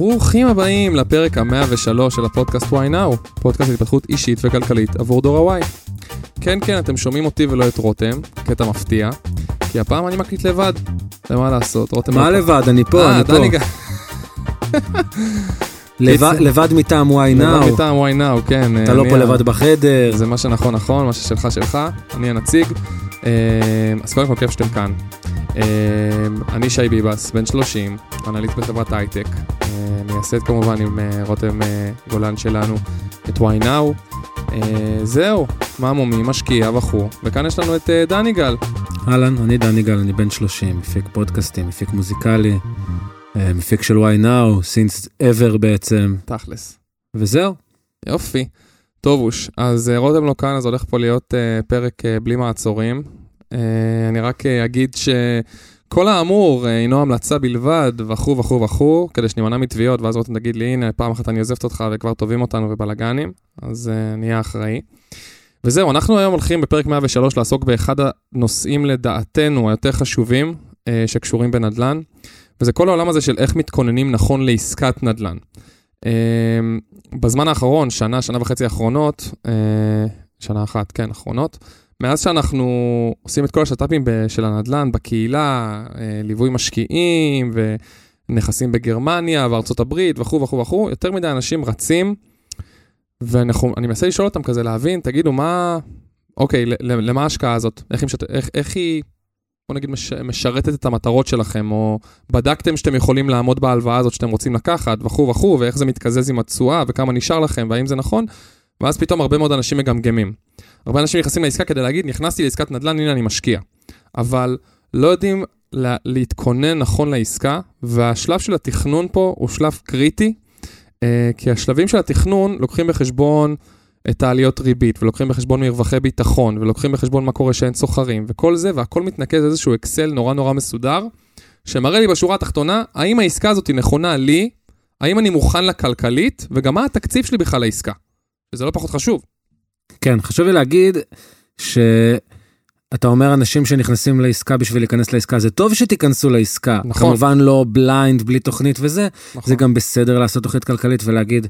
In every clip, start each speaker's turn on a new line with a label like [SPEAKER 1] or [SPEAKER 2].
[SPEAKER 1] ברוכים הבאים לפרק ה-103 של הפודקאסט Why Now, פודקאסט התפתחות אישית וכלכלית עבור דור ה-Y. כן, כן, אתם שומעים אותי ולא את רותם, קטע מפתיע, כי הפעם אני מקליט לבד. ומה לעשות, רותם...
[SPEAKER 2] מה
[SPEAKER 1] לא-
[SPEAKER 2] לבד? אני פה,
[SPEAKER 1] אה,
[SPEAKER 2] אני פה. לבד-. לבד מטעם why
[SPEAKER 1] לבד
[SPEAKER 2] now.
[SPEAKER 1] מטעם Why Now, כן.
[SPEAKER 2] אתה
[SPEAKER 1] אה,
[SPEAKER 2] לא
[SPEAKER 1] אני
[SPEAKER 2] פה לבד בחדר.
[SPEAKER 1] זה מה שנכון נכון, מה ששלך שלך, אני הנציג. אה, אז קודם כל כיף שאתם כאן. אה, אני שי ביבס, בן 30, אנליסט בחברת הייטק. אה, מייסד כמובן עם אה, רותם אה, גולן שלנו את why now. אה, זהו, ממומי, משקיע וכו'. וכאן יש לנו את דני גל.
[SPEAKER 2] אהלן, אני דני גל, אני בן 30, מפיק פודקאסטים, מפיק מוזיקלי, מפיק של why now, since ever בעצם,
[SPEAKER 1] תכלס.
[SPEAKER 2] וזהו.
[SPEAKER 1] יופי. טובוש, אז רותם לא כאן, אז הולך פה להיות פרק בלי מעצורים. אה, אני רק אה, אגיד שכל האמור אה, הינו המלצה בלבד, וכו' וכו' וכו', כדי שנימנע מתביעות, ואז רותם תגיד לי, הנה, פעם אחת אני עוזבת אותך וכבר טובים אותנו ובלאגנים, אז אה, נהיה אחראי. וזהו, אנחנו היום הולכים בפרק 103 לעסוק באחד הנושאים לדעתנו היותר חשובים אה, שקשורים בנדל"ן, וזה כל העולם הזה של איך מתכוננים נכון לעסקת נדל"ן. אה, בזמן האחרון, שנה, שנה וחצי האחרונות, אה, שנה אחת, כן, אחרונות, מאז שאנחנו עושים את כל השת"פים של הנדל"ן בקהילה, אה, ליווי משקיעים ונכסים בגרמניה וארצות הברית וכו' וכו' וכו', יותר מדי אנשים רצים, ואני מנסה לשאול אותם כזה, להבין, תגידו, מה, אוקיי, למה ההשקעה הזאת? איך משת... איך, איך היא, בוא נגיד, מש... משרתת את המטרות שלכם, או בדקתם שאתם יכולים לעמוד בהלוואה הזאת שאתם רוצים לקחת, וכו' וכו', ואיך זה מתקזז עם התשואה, וכמה נשאר לכם, והאם זה נכון, ואז פתאום הרבה מאוד אנשים מגמגמים. הרבה אנשים נכנסים לעסקה כדי להגיד, נכנסתי לעסקת נדל"ן, הנה אני משקיע. אבל לא יודעים לה, להתכונן נכון לעסקה, והשלב של התכנון פה הוא שלב קריטי, אה, כי השלבים של התכנון לוקחים בחשבון את העליות ריבית, ולוקחים בחשבון מרווחי ביטחון, ולוקחים בחשבון מה קורה שאין סוחרים, וכל זה, והכל מתנקז איזשהו אקסל נורא נורא מסודר, שמראה לי בשורה התחתונה, האם העסקה הזאת היא נכונה לי, האם אני מוכן לה כלכלית, וגם מה התקציב שלי בכלל לעסקה. וזה לא פחות חשוב.
[SPEAKER 2] כן, חשוב לי להגיד שאתה אומר אנשים שנכנסים לעסקה בשביל להיכנס לעסקה, זה טוב שתיכנסו לעסקה.
[SPEAKER 1] נכון.
[SPEAKER 2] כמובן לא בליינד, בלי תוכנית וזה,
[SPEAKER 1] נכון.
[SPEAKER 2] זה גם בסדר לעשות תוכנית כלכלית ולהגיד,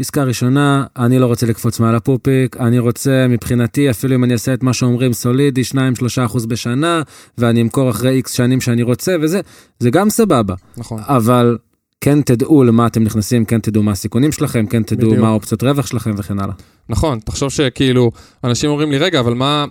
[SPEAKER 2] עסקה ראשונה, אני לא רוצה לקפוץ מעל הפופיק, אני רוצה מבחינתי, אפילו אם אני אעשה את מה שאומרים סולידי, 2-3 אחוז בשנה, ואני אמכור אחרי איקס שנים שאני רוצה, וזה, זה גם סבבה.
[SPEAKER 1] נכון.
[SPEAKER 2] אבל כן תדעו למה אתם נכנסים, כן תדעו מה הסיכונים שלכם, כן תדעו
[SPEAKER 1] בדיוק.
[SPEAKER 2] מה האופציות רווח שלכם וכן הלאה.
[SPEAKER 1] נכון, תחשוב שכאילו, אנשים אומרים לי, רגע, אבל מה,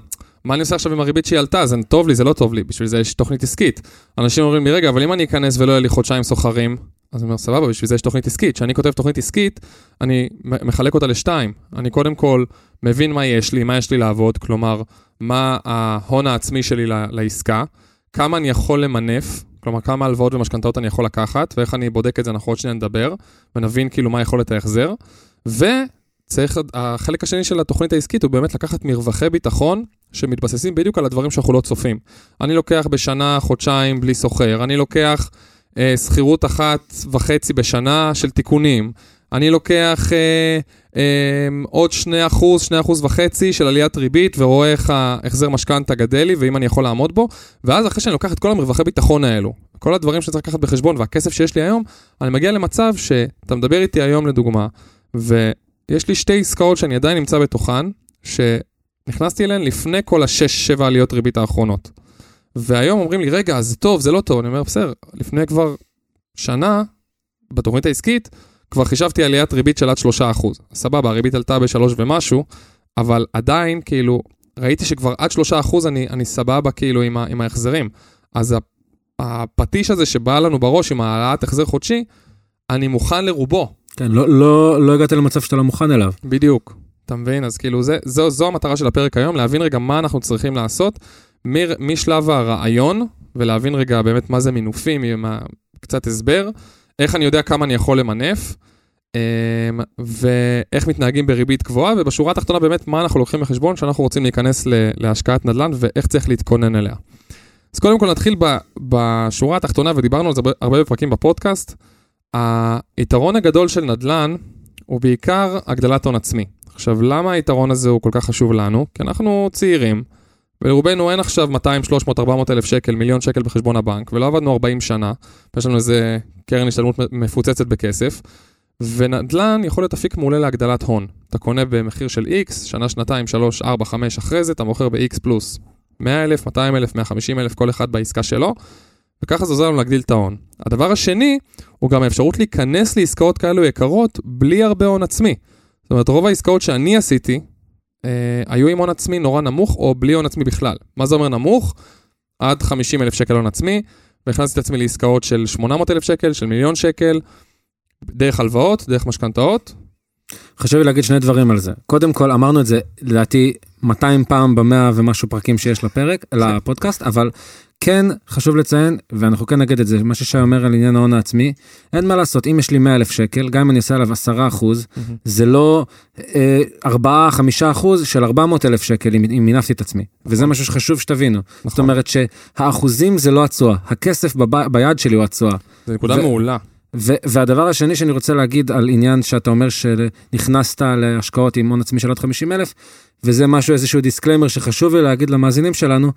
[SPEAKER 1] מה אני עושה עכשיו עם הריבית שהיא עלתה? זה טוב לי, זה לא טוב לי, בשביל זה יש תוכנית עסקית. אנשים אומרים לי, רגע, אבל אם אני אכנס ולא יהיה לי חודשיים סוחרים, אז אני אומר, סבבה, בשביל זה יש תוכנית עסקית. כשאני כותב תוכנית עסקית, אני מחלק אותה לשתיים. אני קודם כל מבין מה יש לי, מה יש לי לעבוד, כלומר, מה ההון העצמי שלי לעסקה, כמה אני יכול למנף, כלומר, כמה הלוואות ומשכנתאות אני יכול לקחת, ואיך אני בודק את זה, אנחנו עוד שנייה נדבר, ונבין כאילו מה יכולת ההחזר. וצריך, החלק השני של התוכנית העסקית הוא באמת לקחת מרווחי ביטחון שמתבססים בדיוק על הדברים שאנחנו לא צופים. אני לוקח בשנה חודשיים בלי סוחר, אני לוקח אה, שכירות אחת וחצי בשנה של תיקונים, אני לוקח אה, אה, עוד 2 אחוז, 2 אחוז וחצי של עליית ריבית ורואה איך ההחזר משכנתה גדל לי ואם אני יכול לעמוד בו, ואז אחרי שאני לוקח את כל המרווחי ביטחון האלו, כל הדברים שצריך לקחת בחשבון והכסף שיש לי היום, אני מגיע למצב שאתה מדבר איתי היום לדוגמה, ויש לי שתי עסקאות שאני עדיין נמצא בתוכן, שנכנסתי אליהן לפני כל השש, שבע עליות ריבית האחרונות. והיום אומרים לי, רגע, זה טוב, זה לא טוב. אני אומר, בסדר, לפני כבר שנה, בתוכנית העסקית, כבר חישבתי עליית ריבית של עד 3%. סבבה, הריבית עלתה בשלוש ומשהו, אבל עדיין, כאילו, ראיתי שכבר עד 3% אני, אני סבבה, כאילו, עם, ה, עם ההחזרים. אז הפטיש הזה שבא לנו בראש עם העלאת החזר חודשי, אני מוכן לרובו.
[SPEAKER 2] כן, לא, לא, לא הגעת למצב שאתה לא מוכן אליו.
[SPEAKER 1] בדיוק. אתה מבין? אז כאילו, זה, זו, זו המטרה של הפרק היום, להבין רגע מה אנחנו צריכים לעשות מ- משלב הרעיון, ולהבין רגע באמת מה זה מינופים, עם ה- קצת הסבר, איך אני יודע כמה אני יכול למנף, אמ, ואיך מתנהגים בריבית גבוהה, ובשורה התחתונה באמת מה אנחנו לוקחים בחשבון שאנחנו רוצים להיכנס להשקעת נדל"ן ואיך צריך להתכונן אליה. אז קודם כל נתחיל בשורה התחתונה, ודיברנו על זה הרבה בפרקים בפודקאסט. היתרון הגדול של נדל"ן הוא בעיקר הגדלת הון עצמי. עכשיו, למה היתרון הזה הוא כל כך חשוב לנו? כי אנחנו צעירים, ולרובנו אין עכשיו 200, 300, 400 אלף שקל, מיליון שקל בחשבון הבנק, ולא עבדנו 40 שנה, ויש לנו איזה קרן השתלמות מפוצצת בכסף, ונדל"ן יכול להיות אפיק מעולה להגדלת הון. אתה קונה במחיר של X, שנה, שנתיים, שלוש, ארבע, חמש אחרי זה, אתה מוכר ב-X פלוס 100 אלף, 200 אלף, 150 אלף, כל אחד בעסקה שלו, וככה זה עוזר לנו להגדיל את ההון. הדבר השני, הוא גם האפשרות להיכנס לעסקאות כאלו יקרות בלי הרבה הון עצמי. זאת אומרת, רוב העסקאות שאני עשיתי, אה, היו עם הון עצמי נורא נמוך, או בלי הון עצמי בכלל. מה זה אומר נמוך? עד 50 אלף שקל הון עצמי, והכנסתי את עצמי לעסקאות של 800 אלף שקל, של מיליון שקל, דרך הלוואות, דרך משכנתאות.
[SPEAKER 2] חשוב לי להגיד שני דברים על זה. קודם כל, אמרנו את זה, לדעתי, 200 פעם במאה ומשהו פרקים שיש לפרק, לפודקאסט, אבל כן חשוב לציין, ואנחנו כן נגיד את זה, מה ששי אומר על עניין ההון העצמי, אין מה לעשות, אם יש לי 100 אלף שקל, גם אם אני אעשה עליו 10 אחוז, mm-hmm. זה לא 4-5 אה, אחוז של 400 אלף שקל אם, אם מינפתי את עצמי. נכון. וזה משהו שחשוב שתבינו. נכון. זאת אומרת שהאחוזים זה לא התשואה, הכסף בב, ביד שלי הוא התשואה.
[SPEAKER 1] זה נקודה ו- מעולה.
[SPEAKER 2] ו- והדבר השני שאני רוצה להגיד על עניין שאתה אומר שנכנסת להשקעות עם הון עצמי של עוד 50 אלף, וזה משהו, איזשהו disclaimer שחשוב לי להגיד למאזינים שלנו,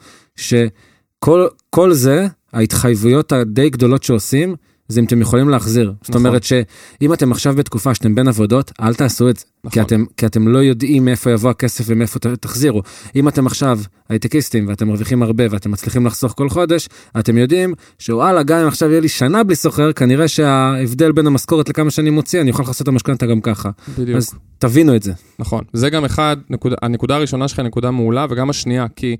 [SPEAKER 2] שכל זה, ההתחייבויות הדי גדולות שעושים, זה אם אתם יכולים להחזיר. נכון. זאת אומרת שאם אתם עכשיו בתקופה שאתם בין עבודות, אל תעשו את זה. נכון. כי, אתם, כי אתם לא יודעים מאיפה יבוא הכסף ומאיפה ת, תחזירו. אם אתם עכשיו הייטקיסטים ואתם מרוויחים הרבה ואתם מצליחים לחסוך כל חודש, אתם יודעים שוואלה, גם אם עכשיו יהיה לי שנה בלי שוכר, כנראה שההבדל בין המשכורת לכמה שאני מוציא, אני יכול לכסות את המשכנתה גם ככה. בדיוק. אז תבינו את זה.
[SPEAKER 1] נכון. זה גם אחד, נקוד, הנקודה הראשונה שלך היא נקודה מעולה, וגם השנייה, כי...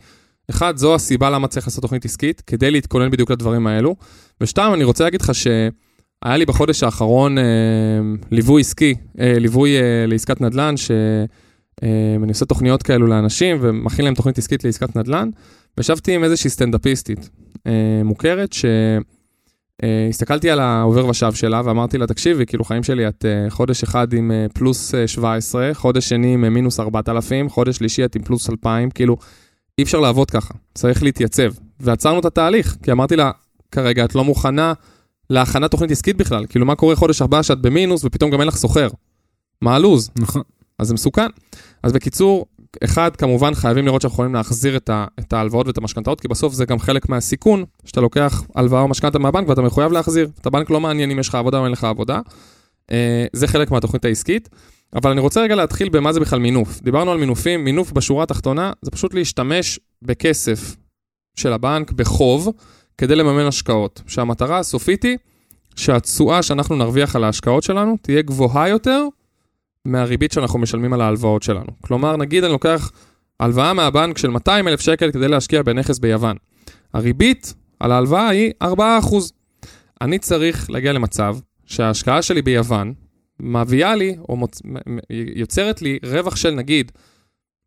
[SPEAKER 1] אחד, זו הסיבה למה צריך לעשות תוכנית עסקית, כדי להתכונן בדיוק לדברים האלו. ושתיים, אני רוצה להגיד לך שהיה לי בחודש האחרון אה, ליווי עסקי, אה, ליווי אה, לעסקת נדל"ן, שאני אה, עושה תוכניות כאלו לאנשים ומכין להם תוכנית עסקית לעסקת נדל"ן, וישבתי עם איזושהי סטנדאפיסטית אה, מוכרת, שהסתכלתי אה, על העובר ושב שלה ואמרתי לה, תקשיבי, כאילו חיים שלי, את אה, חודש אחד עם אה, פלוס 17, חודש שני עם מינוס 4,000, חודש שלישי את עם פלוס 2,000, כאילו... אי אפשר לעבוד ככה, צריך להתייצב. ועצרנו את התהליך, כי אמרתי לה, כרגע את לא מוכנה להכנת תוכנית עסקית בכלל. כאילו, מה קורה חודש הבא שאת במינוס ופתאום גם אין לך סוחר? מה הלו"ז?
[SPEAKER 2] נכון.
[SPEAKER 1] אז זה מסוכן. אז בקיצור, אחד, כמובן חייבים לראות שאנחנו יכולים להחזיר את, ה, את ההלוואות ואת המשכנתאות, כי בסוף זה גם חלק מהסיכון, שאתה לוקח הלוואה או משכנתה מהבנק ואתה מחויב להחזיר. את הבנק לא מעניין אם יש לך עבודה או אין לך עבודה. אה, זה חלק מהתוכנית העסקית. אבל אני רוצה רגע להתחיל במה זה בכלל מינוף. דיברנו על מינופים, מינוף בשורה התחתונה זה פשוט להשתמש בכסף של הבנק, בחוב, כדי לממן השקעות. שהמטרה הסופית היא שהתשואה שאנחנו נרוויח על ההשקעות שלנו תהיה גבוהה יותר מהריבית שאנחנו משלמים על ההלוואות שלנו. כלומר, נגיד אני לוקח הלוואה מהבנק של 200 אלף שקל כדי להשקיע בנכס ביוון. הריבית על ההלוואה היא 4%. אני צריך להגיע למצב שההשקעה שלי ביוון, מביאה לי, או מוצ... יוצרת לי רווח של נגיד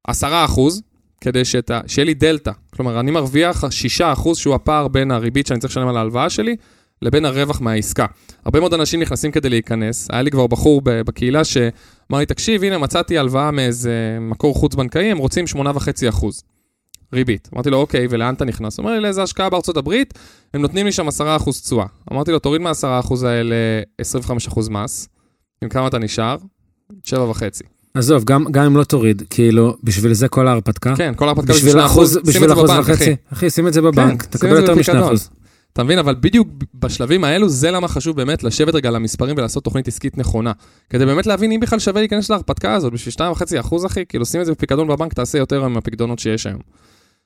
[SPEAKER 1] 10 אחוז, כדי שאת... שיהיה לי דלתא. כלומר, אני מרוויח 6 אחוז, שהוא הפער בין הריבית שאני צריך לשלם על ההלוואה שלי, לבין הרווח מהעסקה. הרבה מאוד אנשים נכנסים כדי להיכנס. היה לי כבר בחור בקהילה שאמר לי, תקשיב, הנה מצאתי הלוואה מאיזה מקור חוץ-בנקאי, הם רוצים 8.5 אחוז. ריבית. אמרתי לו, אוקיי, ולאן אתה נכנס? הוא אומר לי, לאיזה השקעה בארצות הברית, הם נותנים לי שם 10% תשואה. אמרתי לו, תוריד מה-10% האלה 25% מס, עם כמה אתה נשאר? שבע וחצי.
[SPEAKER 2] עזוב, גם, גם אם לא תוריד, כאילו, בשביל זה כל ההרפתקה.
[SPEAKER 1] כן, כל ההרפתקה בשביל אחוז,
[SPEAKER 2] בשביל אחוז וחצי. אחי, שים את זה בבנק, כן, תקבל יותר משני אחוז.
[SPEAKER 1] אתה מבין? אבל בדיוק בשלבים האלו, זה למה חשוב באמת לשבת רגע על המספרים ולעשות תוכנית עסקית נכונה. כדי באמת להבין אם בכלל שווה להיכנס להרפתקה הזאת, בשביל 2.5 אחוז, אחי, כאילו שים את זה בפיקדון בבנק, תעשה יותר עם הפיקדונות שיש היום.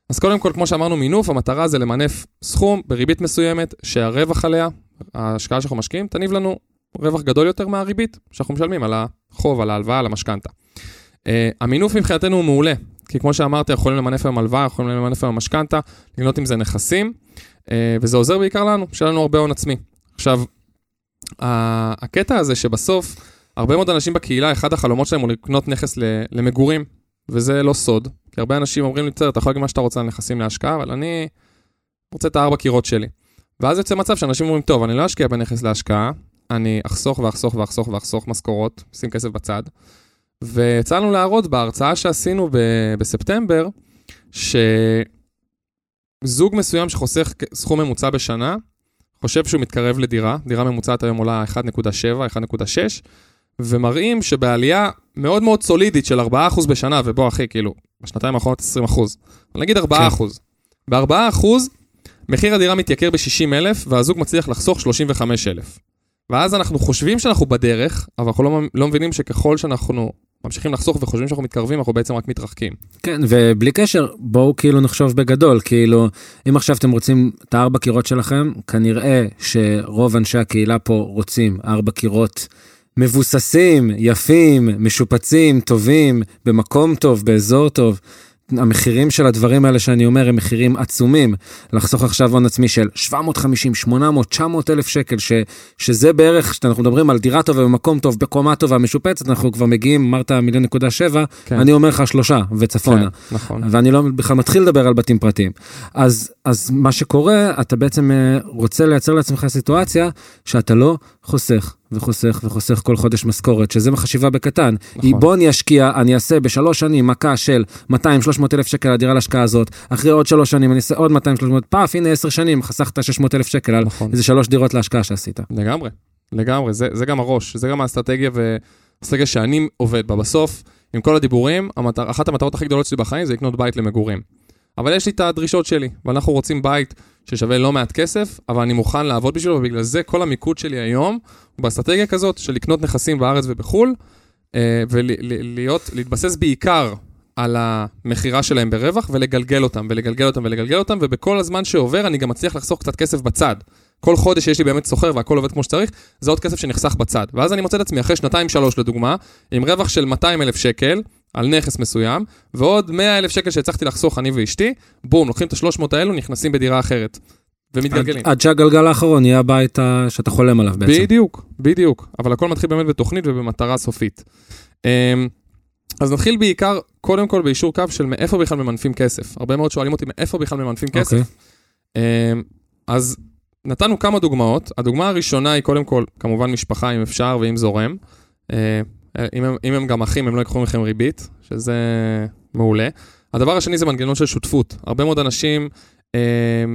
[SPEAKER 1] אז קודם כל, כמו שאמרנו, מינוף, המטרה זה למנף סכום בריבית מסוימת, שהרווח עליה, ההשקעה שאנחנו משקיעים, תניב לנו רווח גדול יותר מהריבית שאנחנו משלמים על החוב, על ההלוואה, על המשכנתה. Uh, המינוף מבחינתנו הוא מעולה, כי כמו שאמרתי, יכולים למנף היום הלוואה, יכולים למנף היום משכנתה, לקנות עם זה נכסים, uh, וזה עוזר בעיקר לנו, שיהיה לנו הרבה הון עצמי. עכשיו, הקטע הזה שבסוף, הרבה מאוד אנשים בקהילה, אחד החלומות שלהם הוא לקנות נכס למגורים, וזה לא סוד, כי הרבה אנשים אומרים לי, בסדר, אתה יכול להגיד מה שאתה רוצה על נכסים להשקעה, אבל אני רוצה את הארבע קירות שלי. ואז יוצא מצב שאנשים אומרים, טוב, אני לא אשקיע בנכס להשקעה, אני אחסוך ואחסוך ואחסוך ואחסוך משכורות, שים כסף בצד. ויצא לנו להראות בהרצאה שעשינו ב- בספטמבר, שזוג מסוים שחוסך סכום ממוצע בשנה, חושב שהוא מתקרב לדירה, דירה ממוצעת היום עולה 1.7, 1.6, ומראים שבעלייה מאוד מאוד סולידית של 4% בשנה, ובוא אחי, כאילו, בשנתיים האחרונות 20 אחוז. נגיד 4
[SPEAKER 2] כן.
[SPEAKER 1] אחוז. ב-4 אחוז, מחיר הדירה מתייקר ב-60 אלף, והזוג מצליח לחסוך 35 אלף. ואז אנחנו חושבים שאנחנו בדרך, אבל אנחנו לא, לא מבינים שככל שאנחנו ממשיכים לחסוך וחושבים שאנחנו מתקרבים, אנחנו בעצם רק מתרחקים.
[SPEAKER 2] כן, ובלי קשר, בואו כאילו נחשוב בגדול, כאילו, אם עכשיו אתם רוצים את הארבע קירות שלכם, כנראה שרוב אנשי הקהילה פה רוצים ארבע קירות מבוססים, יפים, משופצים, טובים, במקום טוב, באזור טוב. המחירים של הדברים האלה שאני אומר הם מחירים עצומים. לחסוך עכשיו הון עצמי של 750, 800, 900 אלף שקל, ש, שזה בערך, כשאנחנו מדברים על דירה טובה במקום טוב, בקומה טובה, משופצת, אנחנו כבר מגיעים, אמרת מיליון נקודה שבע,
[SPEAKER 1] כן.
[SPEAKER 2] אני אומר לך שלושה וצפונה.
[SPEAKER 1] כן, נכון.
[SPEAKER 2] ואני לא בכלל מתחיל לדבר על בתים פרטיים. אז, אז מה שקורה, אתה בעצם אה, רוצה לייצר לעצמך סיטואציה שאתה לא חוסך וחוסך וחוסך כל חודש משכורת, שזה חשיבה בקטן.
[SPEAKER 1] נכון.
[SPEAKER 2] בוא אני אשקיע, אני אעשה בשלוש שנים מכה של 200-300 אלף שקל על הדירה להשקעה הזאת, אחרי עוד שלוש שנים אני אעשה עוד 200-300, פאף, הנה עשר שנים, חסכת 600 אלף שקל על
[SPEAKER 1] נכון.
[SPEAKER 2] איזה שלוש דירות להשקעה שעשית.
[SPEAKER 1] לגמרי, לגמרי, זה, זה גם הראש, זה גם האסטרטגיה והאסטרטגיה שאני עובד בה. בסוף, עם כל הדיבורים, המטר, אחת המטרות הכי גדולות שלי בחיים זה לקנות בית למגורים. אבל יש לי את הדרישות שלי, ואנחנו רוצים בית ששווה לא מעט כסף, אבל אני מוכן לעבוד בשבילו, ובגלל זה כל המיקוד שלי היום הוא באסטרטגיה כזאת של לקנות נכסים בארץ ובחו"ל, אה, ולהיות, להתבסס בעיקר על המכירה שלהם ברווח, ולגלגל אותם, ולגלגל אותם, ולגלגל אותם, ובכל הזמן שעובר אני גם מצליח לחסוך קצת כסף בצד. כל חודש שיש לי באמת סוחר והכל עובד כמו שצריך, זה עוד כסף שנחסך בצד. ואז אני מוצא את עצמי אחרי שנתיים-שלוש לדוגמה, עם רווח של 200 אלף שקל על נכס מסוים, ועוד 100 אלף שקל שהצלחתי לחסוך אני ואשתי, בום, לוקחים את ה-300 האלו, נכנסים בדירה אחרת. ומתגלגלים.
[SPEAKER 2] עד, עד שהגלגל האחרון יהיה הבית שאתה חולם עליו בעצם.
[SPEAKER 1] בדיוק, בדיוק. אבל הכל מתחיל באמת בתוכנית ובמטרה סופית. אמ, אז נתחיל בעיקר, קודם כל באישור קו של מאיפה בכלל ממנפים כסף. הרבה מאוד שואלים אותי מאיפה בכלל ממנפים כסף.
[SPEAKER 2] אוקיי.
[SPEAKER 1] אמ, אז נתנו כמה דוגמאות. הדוגמה הראשונה היא קודם כל, כמובן משפחה אם אפשר ואם זורם. אם הם, אם הם גם אחים, הם לא ייקחו מכם ריבית, שזה מעולה. הדבר השני זה מנגנון של שותפות. הרבה מאוד אנשים אה,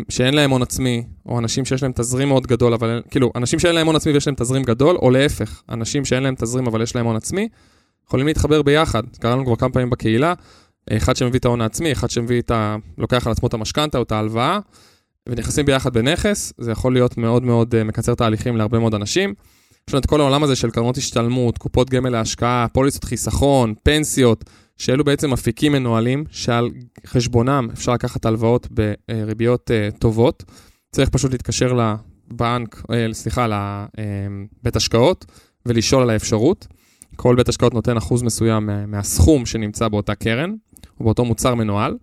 [SPEAKER 1] שאין להם הון עצמי, או אנשים שיש להם תזרים מאוד גדול, אבל כאילו, אנשים שאין להם הון עצמי ויש להם תזרים גדול, או להפך, אנשים שאין להם תזרים אבל יש להם הון עצמי, יכולים להתחבר ביחד. לנו כבר כמה פעמים בקהילה, אחד שמביא את ההון העצמי, אחד שמביא את ה... לוקח על עצמו את המשכנתה או את ההלוואה, ונכנסים ביחד בנכס, זה יכול להיות מאוד מאוד אה, מקצר תהליכים להרבה מאוד אנשים. יש לנו את כל העולם הזה של קרנות השתלמות, קופות גמל להשקעה, פוליסות חיסכון, פנסיות, שאלו בעצם אפיקים מנוהלים שעל חשבונם אפשר לקחת הלוואות בריביות אה, טובות. צריך פשוט להתקשר לבנק, אה, סליחה, לבית השקעות ולשאול על האפשרות. כל בית השקעות נותן אחוז מסוים מה- מהסכום שנמצא באותה קרן, או באותו מוצר מנוהל.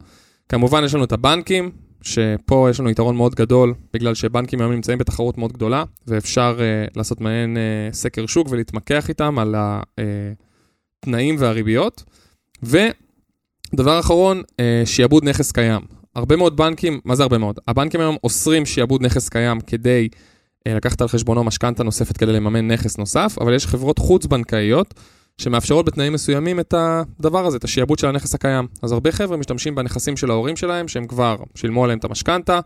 [SPEAKER 1] כמובן יש לנו את הבנקים, שפה יש לנו יתרון מאוד גדול, בגלל שבנקים היום נמצאים בתחרות מאוד גדולה, ואפשר uh, לעשות מעין uh, סקר שוק ולהתמקח איתם על התנאים והריביות. ודבר אחרון, uh, שיעבוד נכס קיים. הרבה מאוד בנקים, מה זה הרבה מאוד? הבנקים היום אוסרים שיעבוד נכס קיים כדי uh, לקחת על חשבונו משכנתה נוספת כדי לממן נכס נוסף, אבל יש חברות חוץ-בנקאיות שמאפשרות בתנאים מסוימים את הדבר הזה, את השיעבוד של הנכס הקיים. אז הרבה חבר'ה משתמשים בנכסים של ההורים שלהם, שהם כבר שילמו עליהם את המשכנתה,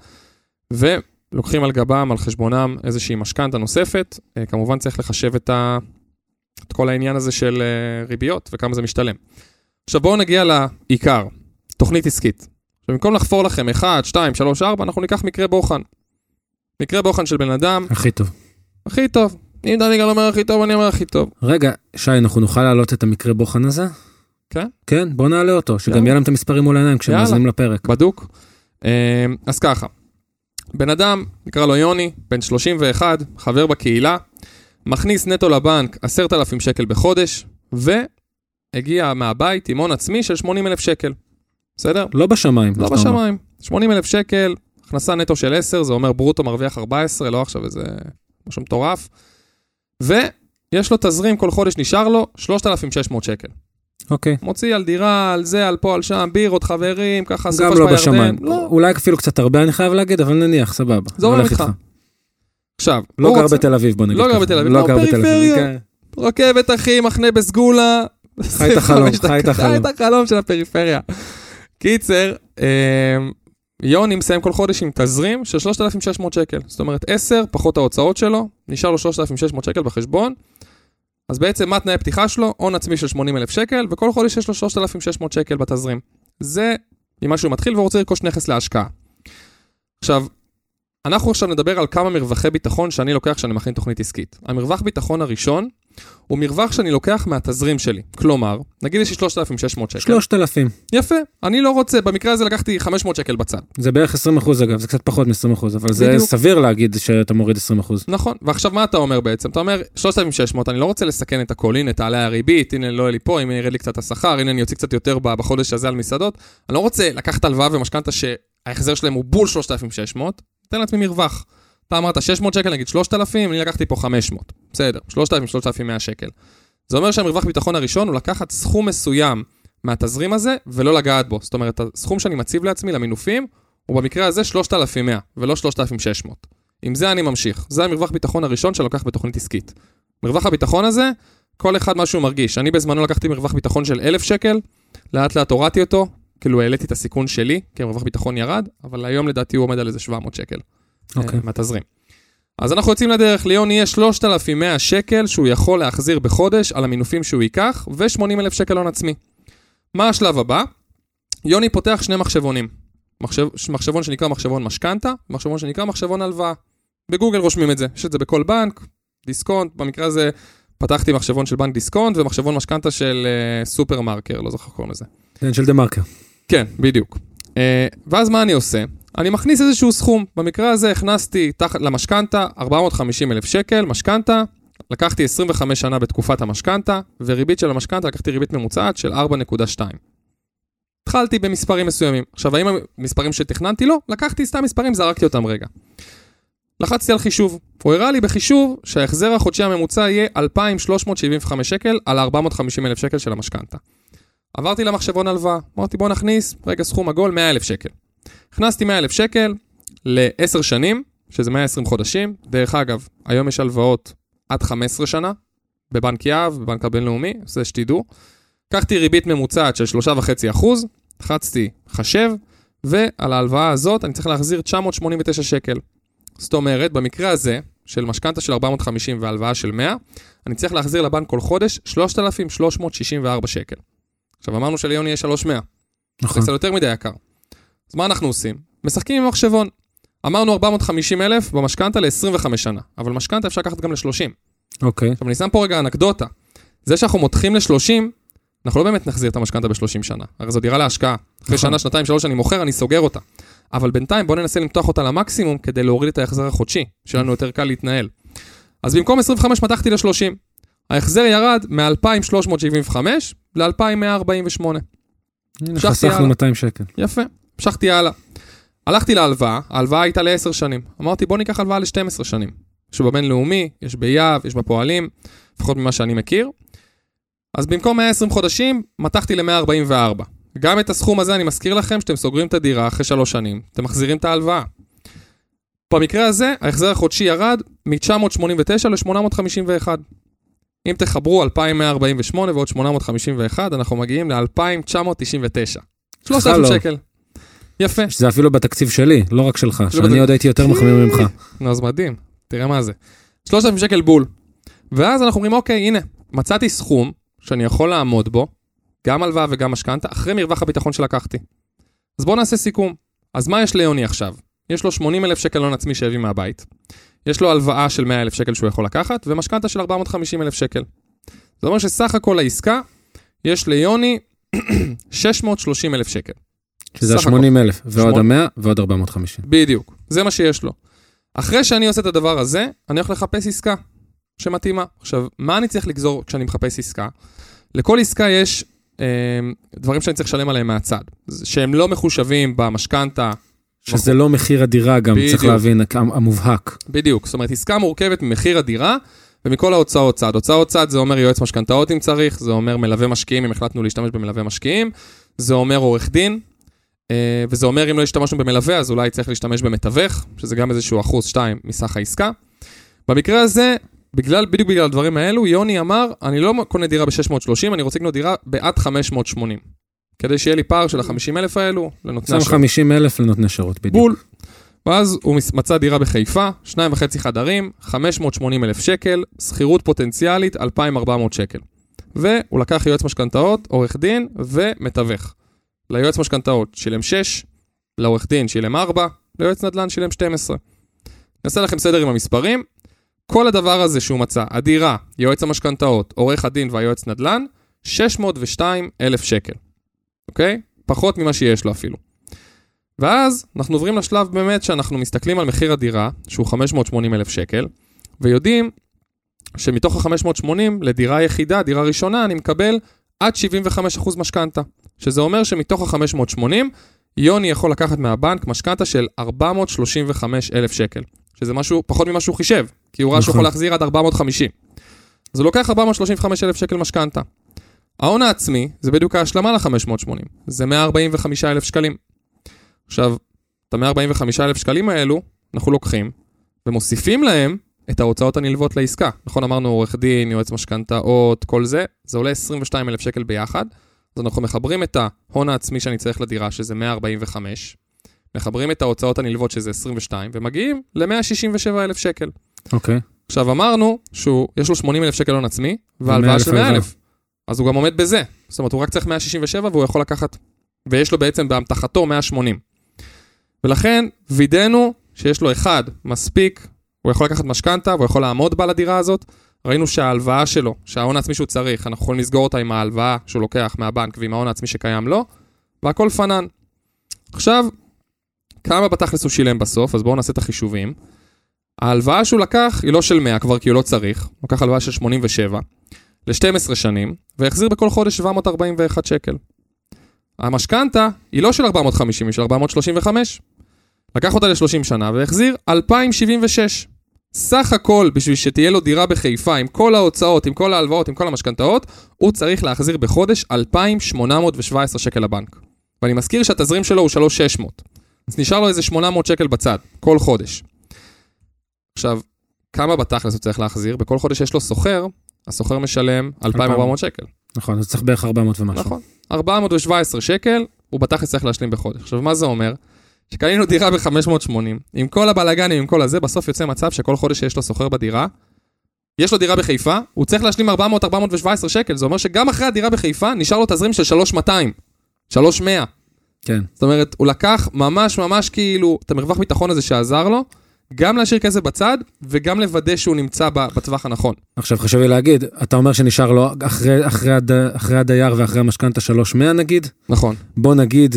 [SPEAKER 1] ולוקחים על גבם, על חשבונם, איזושהי משכנתה נוספת. אה, כמובן צריך לחשב את, ה... את כל העניין הזה של אה, ריביות וכמה זה משתלם. עכשיו בואו נגיע לעיקר, תוכנית עסקית. במקום לחפור לכם 1, 2, 3, 4, אנחנו ניקח מקרה בוחן. מקרה בוחן של בן אדם,
[SPEAKER 2] הכי טוב.
[SPEAKER 1] הכי טוב. אם דני גל אומר הכי טוב, אני אומר הכי טוב.
[SPEAKER 2] רגע, שי, אנחנו נוכל להעלות את המקרה בוחן הזה?
[SPEAKER 1] כן.
[SPEAKER 2] כן, בוא נעלה אותו, שגם
[SPEAKER 1] יאללה.
[SPEAKER 2] יהיה להם את המספרים מול העיניים כשהם. מאזינים לפרק.
[SPEAKER 1] בדוק. אה, אז ככה, בן אדם, נקרא לו יוני, בן 31, חבר בקהילה, מכניס נטו לבנק 10,000 שקל בחודש, והגיע מהבית עם הון עצמי של 80,000 שקל. בסדר?
[SPEAKER 2] לא בשמיים.
[SPEAKER 1] לא. בשמיים. 80,000 שקל, הכנסה נטו של 10, זה אומר ברוטו מרוויח 14, לא עכשיו איזה משהו מטורף. ויש לו תזרים, כל חודש נשאר לו 3,600 שקל.
[SPEAKER 2] אוקיי.
[SPEAKER 1] מוציא על דירה, על זה, על פה, על שם, בירות, חברים, ככה,
[SPEAKER 2] גם
[SPEAKER 1] סופש
[SPEAKER 2] לא
[SPEAKER 1] בירדן.
[SPEAKER 2] בשמיים.
[SPEAKER 1] לא,
[SPEAKER 2] אולי אפילו קצת הרבה אני חייב להגיד, אבל נניח, סבבה.
[SPEAKER 1] זורם
[SPEAKER 2] הולך
[SPEAKER 1] איתך. עכשיו,
[SPEAKER 2] לא גר
[SPEAKER 1] רוצה-
[SPEAKER 2] בתל אביב, בוא נגיד
[SPEAKER 1] לא גר. בתל אביב,
[SPEAKER 2] לא
[SPEAKER 1] לא,
[SPEAKER 2] גר בתל אביב. כן.
[SPEAKER 1] רכבת, אחי, מחנה בסגולה.
[SPEAKER 2] חי את החלום,
[SPEAKER 1] 25
[SPEAKER 2] חי את החלום.
[SPEAKER 1] חי את החלום של הפריפריה. קיצר, אה, יוני מסיים כל חודש עם תזרים של 3,600 שקל. זאת אומרת, 10 פחות ההוצאות שלו, נשאר לו 3,600 שקל בחשבון. אז בעצם מה תנאי הפתיחה שלו? הון עצמי של 80,000 שקל, וכל חודש יש לו 3,600 שקל בתזרים. זה ממה שהוא מתחיל והוא רוצה לרכוש נכס להשקעה. עכשיו, אנחנו עכשיו נדבר על כמה מרווחי ביטחון שאני לוקח כשאני מכין תוכנית עסקית. המרווח ביטחון הראשון הוא מרווח שאני לוקח מהתזרים שלי. כלומר, נגיד יש לי 3,600 שקל.
[SPEAKER 2] 3,000.
[SPEAKER 1] יפה, אני לא רוצה, במקרה הזה לקחתי 500 שקל בצד.
[SPEAKER 2] זה בערך 20 אחוז אגב, זה קצת פחות מ-20 אחוז, אבל זה
[SPEAKER 1] בדיוק.
[SPEAKER 2] סביר להגיד שאתה מוריד 20 אחוז.
[SPEAKER 1] נכון, ועכשיו מה אתה אומר בעצם? אתה אומר, 3,600, אני לא רוצה לסכן את הכל, הנה תעלה הריבית, הנה לא יהיה לי פה, הנה ירד לי קצת השכר, הנה אני אוציא קצת יותר בחודש הזה על מסעדות. אני לא רוצה לקחת הלוואה ומשכנתה שההחזר שלהם הוא בול 3,600, תן לעצמי מרווח. אתה אמרת 600 שקל, נגיד 3,000, אני לקחתי פה 500. בסדר, 3,000, 3,100 שקל. זה אומר שהמרווח ביטחון הראשון הוא לקחת סכום מסוים מהתזרים הזה ולא לגעת בו. זאת אומרת, הסכום שאני מציב לעצמי למינופים, הוא במקרה הזה 3,100 ולא 3,600. עם זה אני ממשיך. זה המרווח ביטחון הראשון שלוקח בתוכנית עסקית. מרווח הביטחון הזה, כל אחד מה שהוא מרגיש. אני בזמנו לקחתי מרווח ביטחון של 1,000 שקל, לאט לאט הורדתי אותו, כאילו העליתי את הסיכון שלי, כי המרווח ביטחון ירד, אבל היום לדעתי הוא עומד על איזה 700 שקל.
[SPEAKER 2] אוקיי.
[SPEAKER 1] אה, מהתזרים. אז אנחנו יוצאים לדרך, ליון יהיה 3,100 שקל שהוא יכול להחזיר בחודש על המינופים שהוא ייקח, ו-80,000 שקל הון עצמי. מה השלב הבא? יוני פותח שני מחשבונים. מחשב, מחשבון שנקרא מחשבון משכנתה, מחשבון שנקרא מחשבון הלוואה. בגוגל רושמים את זה, יש את זה בכל בנק, דיסקונט, במקרה הזה פתחתי מחשבון של בנק דיסקונט ומחשבון משכנתה של uh, סופרמרקר, לא זוכר קוראים לזה.
[SPEAKER 2] כן, של דה מרקר.
[SPEAKER 1] כן, בדיוק. Uh, ואז מה אני עושה? אני מכניס איזשהו סכום. במקרה הזה הכנסתי תחת למשכנתה 450 אלף שקל, משכנתה, לקחתי 25 שנה בתקופת המשכנתה, וריבית של המשכנתה, לקחתי ריבית ממוצעת של 4.2. התחלתי במספרים מסוימים. עכשיו, האם המספרים שתכננתי? לא, לקחתי סתם מספרים, זרקתי אותם רגע. לחצתי על חישוב. הוא הראה לי בחישוב שההחזר החודשי הממוצע יהיה 2,375 שקל על 450 אלף שקל של המשכנתה. עברתי למחשבון הלוואה, אמרתי בוא נכניס, רגע סכום עגול, 100 אלף שקל. הכנסתי 100 אלף שקל ל-10 שנים, שזה 120 חודשים. דרך אגב, היום יש הלוואות עד 15 שנה, בבנק יהב, בבנק הבינלאומי, זה שתדעו. לקחתי ריבית ממוצעת של 3.5 אחוז, לחצתי חשב, ועל ההלוואה הזאת אני צריך להחזיר 989 שקל. זאת אומרת, במקרה הזה, של משכנתה של 450 והלוואה של 100, אני צריך להחזיר לבנק כל חודש 3,364 שקל. עכשיו אמרנו שליוני יהיה 3,100.
[SPEAKER 2] נכון.
[SPEAKER 1] זה קצת יותר מדי יקר. אז מה אנחנו עושים? משחקים עם מחשבון. אמרנו 450 אלף במשכנתה ל-25 שנה, אבל משכנתה אפשר לקחת גם ל-30.
[SPEAKER 2] אוקיי.
[SPEAKER 1] עכשיו אני שם פה רגע אנקדוטה. זה שאנחנו מותחים ל-30, אנחנו לא באמת נחזיר את המשכנתה ב-30 שנה. הרי זו דירה להשקעה. אחרי
[SPEAKER 2] נכון.
[SPEAKER 1] שנה, שנתיים, שלוש אני מוכר, אני סוגר אותה. אבל בינתיים בואו ננסה למתוח אותה למקסימום כדי להוריד את ההחזר החודשי, שיהיה לנו יותר קל להתנהל. אז במקום 25 מתחתי ל-30. ההחזר ירד מ-2,375 ל-2,148.
[SPEAKER 2] הנה, חסכנו
[SPEAKER 1] הלאה.
[SPEAKER 2] 200 שקל.
[SPEAKER 1] יפה, המשכתי הלאה. הלכתי להלוואה, ההלוואה הייתה ל-10 שנים. אמרתי, בוא ניקח הלוואה ל-12 שנים. יש בבינלאומי, יש ביהב, יש בפועלים, לפחות ממה שאני מכיר. אז במקום 120 חודשים, מתחתי ל-144. גם את הסכום הזה אני מזכיר לכם שאתם סוגרים את הדירה אחרי 3 שנים, אתם מחזירים את ההלוואה. במקרה הזה, ההחזר החודשי ירד מ-989 ל-851. אם תחברו 2,148 ועוד 851, אנחנו מגיעים ל-2,999. 3,000
[SPEAKER 2] לא.
[SPEAKER 1] שקל. יפה.
[SPEAKER 2] שזה אפילו בתקציב שלי, לא רק שלך, שאני עוד הייתי יותר מחמיר ממך.
[SPEAKER 1] נו, אז מדהים, תראה מה זה. 3,000 שקל בול. ואז אנחנו אומרים, אוקיי, הנה, מצאתי סכום שאני יכול לעמוד בו, גם הלוואה וגם משכנתה, אחרי מרווח הביטחון שלקחתי. אז בואו נעשה סיכום. אז מה יש ליוני עכשיו? יש לו 80 אלף שקל הון עצמי שהביא מהבית, יש לו הלוואה של 100 אלף שקל שהוא יכול לקחת, ומשכנתה של 450 אלף שקל. זה אומר שסך הכל העסקה, יש ליוני 630 אלף שקל.
[SPEAKER 2] שזה
[SPEAKER 1] סך הכל.
[SPEAKER 2] ה-80 אלף, ועוד
[SPEAKER 1] שמונה-
[SPEAKER 2] ה-100 ועוד 450.
[SPEAKER 1] בדיוק, זה מה שיש לו. אחרי שאני עושה את הדבר הזה, אני הולך לחפש עסקה שמתאימה. עכשיו, מה אני צריך לגזור כשאני מחפש עסקה? לכל עסקה יש אה, דברים שאני צריך לשלם עליהם מהצד, שהם לא מחושבים במשכנתה.
[SPEAKER 2] שזה לא מחיר הדירה גם, צריך
[SPEAKER 1] בדיוק.
[SPEAKER 2] להבין, המ- המובהק.
[SPEAKER 1] בדיוק, זאת אומרת, עסקה מורכבת ממחיר הדירה ומכל ההוצאות צד. הוצאות צד זה אומר יועץ משכנתאות אם צריך, זה אומר מלווה משקיעים אם החלטנו להשתמש במלווה משקיעים, זה אומר עורך דין, וזה אומר אם לא השתמשנו במלווה אז אולי צריך להשתמש במתווך, שזה גם איזשהו אחוז שתיים מסך העסקה. במקרה הזה, בגלל, בדיוק בגלל הדברים האלו, יוני אמר, אני לא קונה דירה ב-630, אני רוצה לקנות דירה בעד 580. כדי שיהיה לי פער של ה-50 אלף האלו לנותני
[SPEAKER 2] שם
[SPEAKER 1] השירות.
[SPEAKER 2] 50 אלף לנותני שירות, בדיוק.
[SPEAKER 1] בול. ואז הוא מצא דירה בחיפה, שניים וחצי חדרים, 580 אלף שקל, שכירות פוטנציאלית 2,400 שקל. והוא לקח יועץ משכנתאות, עורך דין ומתווך. ליועץ משכנתאות שילם 6, לעורך דין שילם 4, ליועץ נדל"ן שילם 12. נעשה לכם סדר עם המספרים. כל הדבר הזה שהוא מצא, הדירה, יועץ המשכנתאות, עורך הדין והיועץ נדל"ן, 602 אלף שקל, אוקיי? פחות ממה שיש לו אפילו. ואז אנחנו עוברים לשלב באמת שאנחנו מסתכלים על מחיר הדירה, שהוא 580 אלף שקל, ויודעים שמתוך ה-580 לדירה יחידה, דירה ראשונה, אני מקבל עד 75% משכנתה. שזה אומר שמתוך ה-580, יוני יכול לקחת מהבנק משכנתה של 435 אלף שקל. שזה משהו, פחות ממה שהוא חישב, כי הוא ראה שהוא
[SPEAKER 2] נכון.
[SPEAKER 1] יכול להחזיר עד 450. אז הוא לוקח 435 אלף שקל משכנתה. ההון העצמי זה בדיוק ההשלמה ל-580, זה 145 אלף שקלים. עכשיו, את ה-145 אלף שקלים האלו, אנחנו לוקחים ומוסיפים להם את ההוצאות הנלוות לעסקה. נכון, אמרנו עורך דין, יועץ משכנתאות, כל זה, זה עולה 22 אלף שקל ביחד. אז אנחנו מחברים את ההון העצמי שאני צריך לדירה, שזה 145, מחברים את ההוצאות הנלוות, שזה 22, ומגיעים ל-167 אלף שקל.
[SPEAKER 2] אוקיי.
[SPEAKER 1] עכשיו אמרנו שיש לו 80 אלף שקל הון עצמי, והלוואה
[SPEAKER 2] 100,000
[SPEAKER 1] של 100
[SPEAKER 2] הלוואה.
[SPEAKER 1] אלף. אז הוא גם עומד בזה. זאת אומרת, הוא רק צריך 167 והוא יכול לקחת, ויש לו בעצם באמתחתו 180. ולכן וידאנו שיש לו אחד מספיק, הוא יכול לקחת משכנתה, והוא יכול לעמוד בה לדירה הזאת. ראינו שההלוואה שלו, שההון העצמי שהוא צריך, אנחנו יכולים לסגור אותה עם ההלוואה שהוא לוקח מהבנק ועם ההון העצמי שקיים לו, והכל פנן. עכשיו, כמה בתכלס הוא שילם בסוף, אז בואו נעשה את החישובים. ההלוואה שהוא לקח היא לא של 100 כבר כי הוא לא צריך, הוא לקח הלוואה של 87, ל-12 שנים, והחזיר בכל חודש 741 שקל. המשכנתה היא לא של 450, היא של 435. לקח אותה ל-30 שנה והחזיר 2,076. סך הכל, בשביל שתהיה לו דירה בחיפה, עם כל ההוצאות, עם כל ההלוואות, עם כל המשכנתאות, הוא צריך להחזיר בחודש 2,817 שקל לבנק. ואני מזכיר שהתזרים שלו הוא 3,600. אז נשאר לו איזה 800 שקל בצד, כל חודש. עכשיו, כמה בתכלס הוא צריך להחזיר? בכל חודש יש לו שוכר, השוכר משלם 2,400 שקל.
[SPEAKER 2] נכון, אז צריך בערך 400 ומשהו.
[SPEAKER 1] נכון. 417 שקל, הוא בתכלס צריך להשלים בחודש. עכשיו, מה זה אומר? שקנינו דירה ב-580, עם כל הבלאגנים, עם כל הזה, בסוף יוצא מצב שכל חודש שיש לו שוכר בדירה, יש לו דירה בחיפה, הוא צריך להשלים 400-417 שקל, זה אומר שגם אחרי הדירה בחיפה נשאר לו תזרים של 3,200, 3,100.
[SPEAKER 2] כן.
[SPEAKER 1] זאת אומרת, הוא לקח ממש ממש כאילו את המרווח ביטחון הזה שעזר לו, גם להשאיר כסף בצד, וגם לוודא שהוא נמצא בטווח הנכון.
[SPEAKER 2] עכשיו חשוב לי להגיד, אתה אומר שנשאר לו אחרי, אחרי, הד, אחרי הדייר ואחרי המשכנתה 300 נגיד,
[SPEAKER 1] נכון,
[SPEAKER 2] בוא נגיד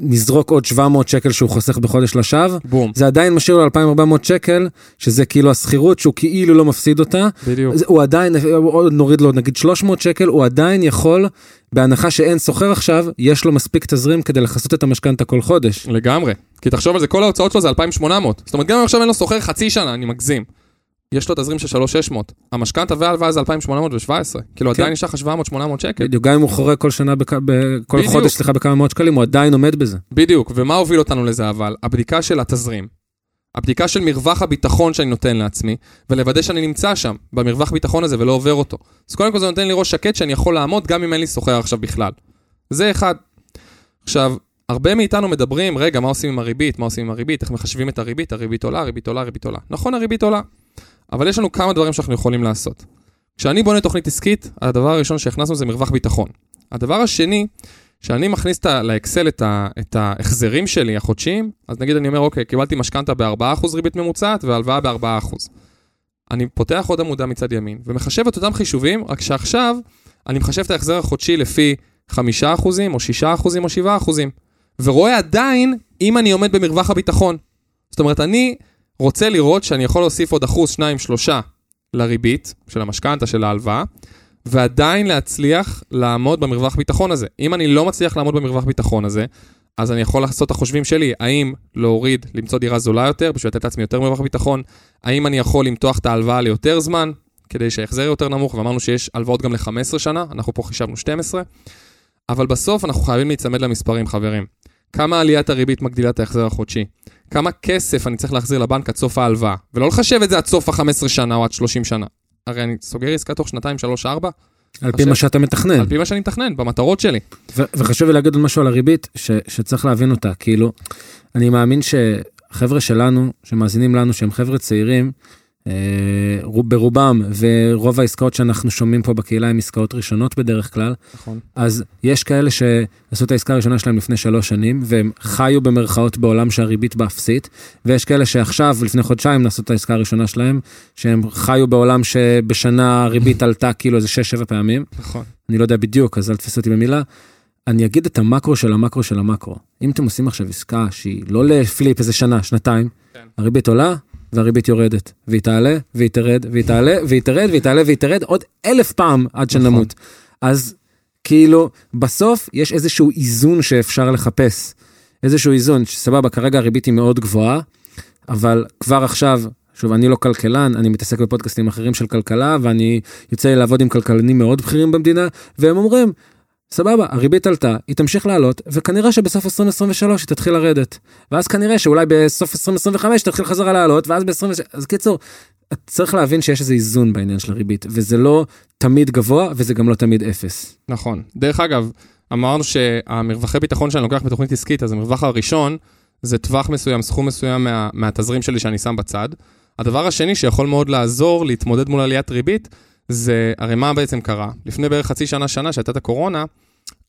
[SPEAKER 2] שנזרוק עוד 700 שקל שהוא חוסך בחודש לשווא,
[SPEAKER 1] בום,
[SPEAKER 2] זה עדיין משאיר לו 2,400 שקל, שזה כאילו השכירות שהוא כאילו לא מפסיד אותה,
[SPEAKER 1] בדיוק.
[SPEAKER 2] זה- הוא עדיין, עוד נוריד לו נגיד 300 שקל, הוא עדיין יכול, בהנחה שאין שוכר עכשיו, יש לו מספיק תזרים כדי לכסות את המשכנתה כל חודש.
[SPEAKER 1] לגמרי. כי תחשוב על זה, כל ההוצאות שלו זה 2,800. זאת אומרת, גם אם עכשיו אין לו שוכר חצי שנה, אני מגזים. יש לו תזרים של 3,600. המשכנתה וההלוואה זה 2,817. כאילו,
[SPEAKER 2] כן.
[SPEAKER 1] עדיין נשאר לך 700-800 שקל.
[SPEAKER 2] בדיוק, גם אם הוא חורג כל שנה, בכ... כל
[SPEAKER 1] בדיוק.
[SPEAKER 2] חודש, סליחה, בכמה מאות שקלים, הוא עדיין עומד בזה.
[SPEAKER 1] בדיוק. ומה הוביל אותנו לזה אבל? הבדיקה של התזרים. הבדיקה של מרווח הביטחון שאני נותן לעצמי, ולוודא שאני נמצא שם, במרווח ביטחון הזה, ולא עובר אותו. אז קודם כל זה נותן לי ראש שקט שאני יכול לעמוד גם אם אין לי שוכר עכשיו בכלל. זה אחד. עכשיו, הרבה מאיתנו מדברים, רגע, מה עושים עם הריבית? מה עושים עם הריבית? איך מחשבים את הריבית? הריבית עולה, הריבית עולה, הריבית עולה. נכון, הריבית עולה. אבל יש לנו כמה דברים שאנחנו יכולים לעשות. כשאני בונה תוכנית עסקית, הדבר הראשון שהכנסנו זה מרווח ביטחון. הדבר השני, כשאני מכניס לאקסל את, ה, את ההחזרים שלי החודשיים, אז נגיד אני אומר, אוקיי, קיבלתי משכנתה ב-4% ריבית ממוצעת והלוואה ב-4%. אני פותח עוד עמודה מצד ימין ומחשב את אותם חישובים, רק שעכשיו אני מחשב את ההחזר החודשי לפי 5% או 6% או 7%, ורואה עדיין אם אני עומד במרווח הביטחון. זאת אומרת, אני רוצה לראות שאני יכול להוסיף עוד אחוז, שניים, שלושה לריבית של המשכנתה, של ההלוואה, ועדיין להצליח לעמוד במרווח ביטחון הזה. אם אני לא מצליח לעמוד במרווח ביטחון הזה, אז אני יכול לעשות את החושבים שלי, האם להוריד, למצוא דירה זולה יותר, בשביל לתת לעצמי יותר מרווח ביטחון, האם אני יכול למתוח את ההלוואה ליותר זמן, כדי שההחזר יותר נמוך, ואמרנו שיש הלוואות גם ל-15 שנה, אנחנו פה חישבנו 12, אבל בסוף אנחנו חייבים להיצמד למספרים, חברים. כמה עליית הריבית מגדילה את ההחזר החודשי? כמה כסף אני צריך להחזיר לבנק עד סוף ההלוואה? ולא לחשב את זה עד סוף ה-15 שנה או עד 30 שנה. הרי אני סוגר עסקה תוך שנתיים, שלוש, ארבע,
[SPEAKER 2] על פי מה שאתה מתכנן.
[SPEAKER 1] על פי מה שאני מתכנן, במטרות שלי.
[SPEAKER 2] וחשוב לי להגיד עוד משהו על הריבית, ש- שצריך להבין אותה. כאילו, אני מאמין שחבר'ה שלנו, שמאזינים לנו, שהם חבר'ה צעירים, ברובם, ורוב העסקאות שאנחנו שומעים פה בקהילה הן עסקאות ראשונות בדרך כלל,
[SPEAKER 1] נכון.
[SPEAKER 2] אז יש כאלה שעשו את העסקה הראשונה שלהם לפני שלוש שנים, והם חיו במרכאות בעולם שהריבית בה אפסית, ויש כאלה שעכשיו, לפני חודשיים, נעשו את העסקה הראשונה שלהם, שהם חיו בעולם שבשנה הריבית עלתה כאילו איזה שש-שבע פעמים.
[SPEAKER 1] נכון.
[SPEAKER 2] אני לא יודע בדיוק, אז אל תתפסו אותי במילה. אני אגיד את המקרו של המקרו של המקרו. אם אתם עושים עכשיו עסקה שהיא לא לפליפ איזה שנה, שנתיים,
[SPEAKER 1] כן.
[SPEAKER 2] הריבית עולה והריבית יורדת, והיא תעלה והיא תרד והיא תעלה והיא תרד והיא תעלה והיא תרד עוד אלף פעם עד שנמות. אז כאילו, בסוף יש איזשהו איזון שאפשר לחפש. איזשהו איזון, שסבבה, כרגע הריבית היא מאוד גבוהה, אבל כבר עכשיו, שוב, אני לא כלכלן, אני מתעסק בפודקאסטים אחרים של כלכלה, ואני יוצא לעבוד עם כלכלנים מאוד בכירים במדינה, והם אומרים, סבבה, הריבית עלתה, היא תמשיך לעלות, וכנראה שבסוף 2023 היא תתחיל לרדת. ואז כנראה שאולי בסוף 2025 תתחיל חזרה לעלות, ואז ב-20... אז קיצור, צריך להבין שיש איזה איזון בעניין של הריבית, וזה לא תמיד גבוה, וזה גם לא תמיד אפס.
[SPEAKER 1] נכון. דרך אגב, אמרנו שהמרווחי ביטחון שאני לוקח בתוכנית עסקית, אז המרווח הראשון זה טווח מסוים, סכום מסוים מה, מהתזרים שלי שאני שם בצד. הדבר השני שיכול מאוד לעזור להתמודד מול עליית ריבית, זה, הרי מה בעצם קרה? לפני בערך חצי שנה, שנה, שהייתה את הקורונה,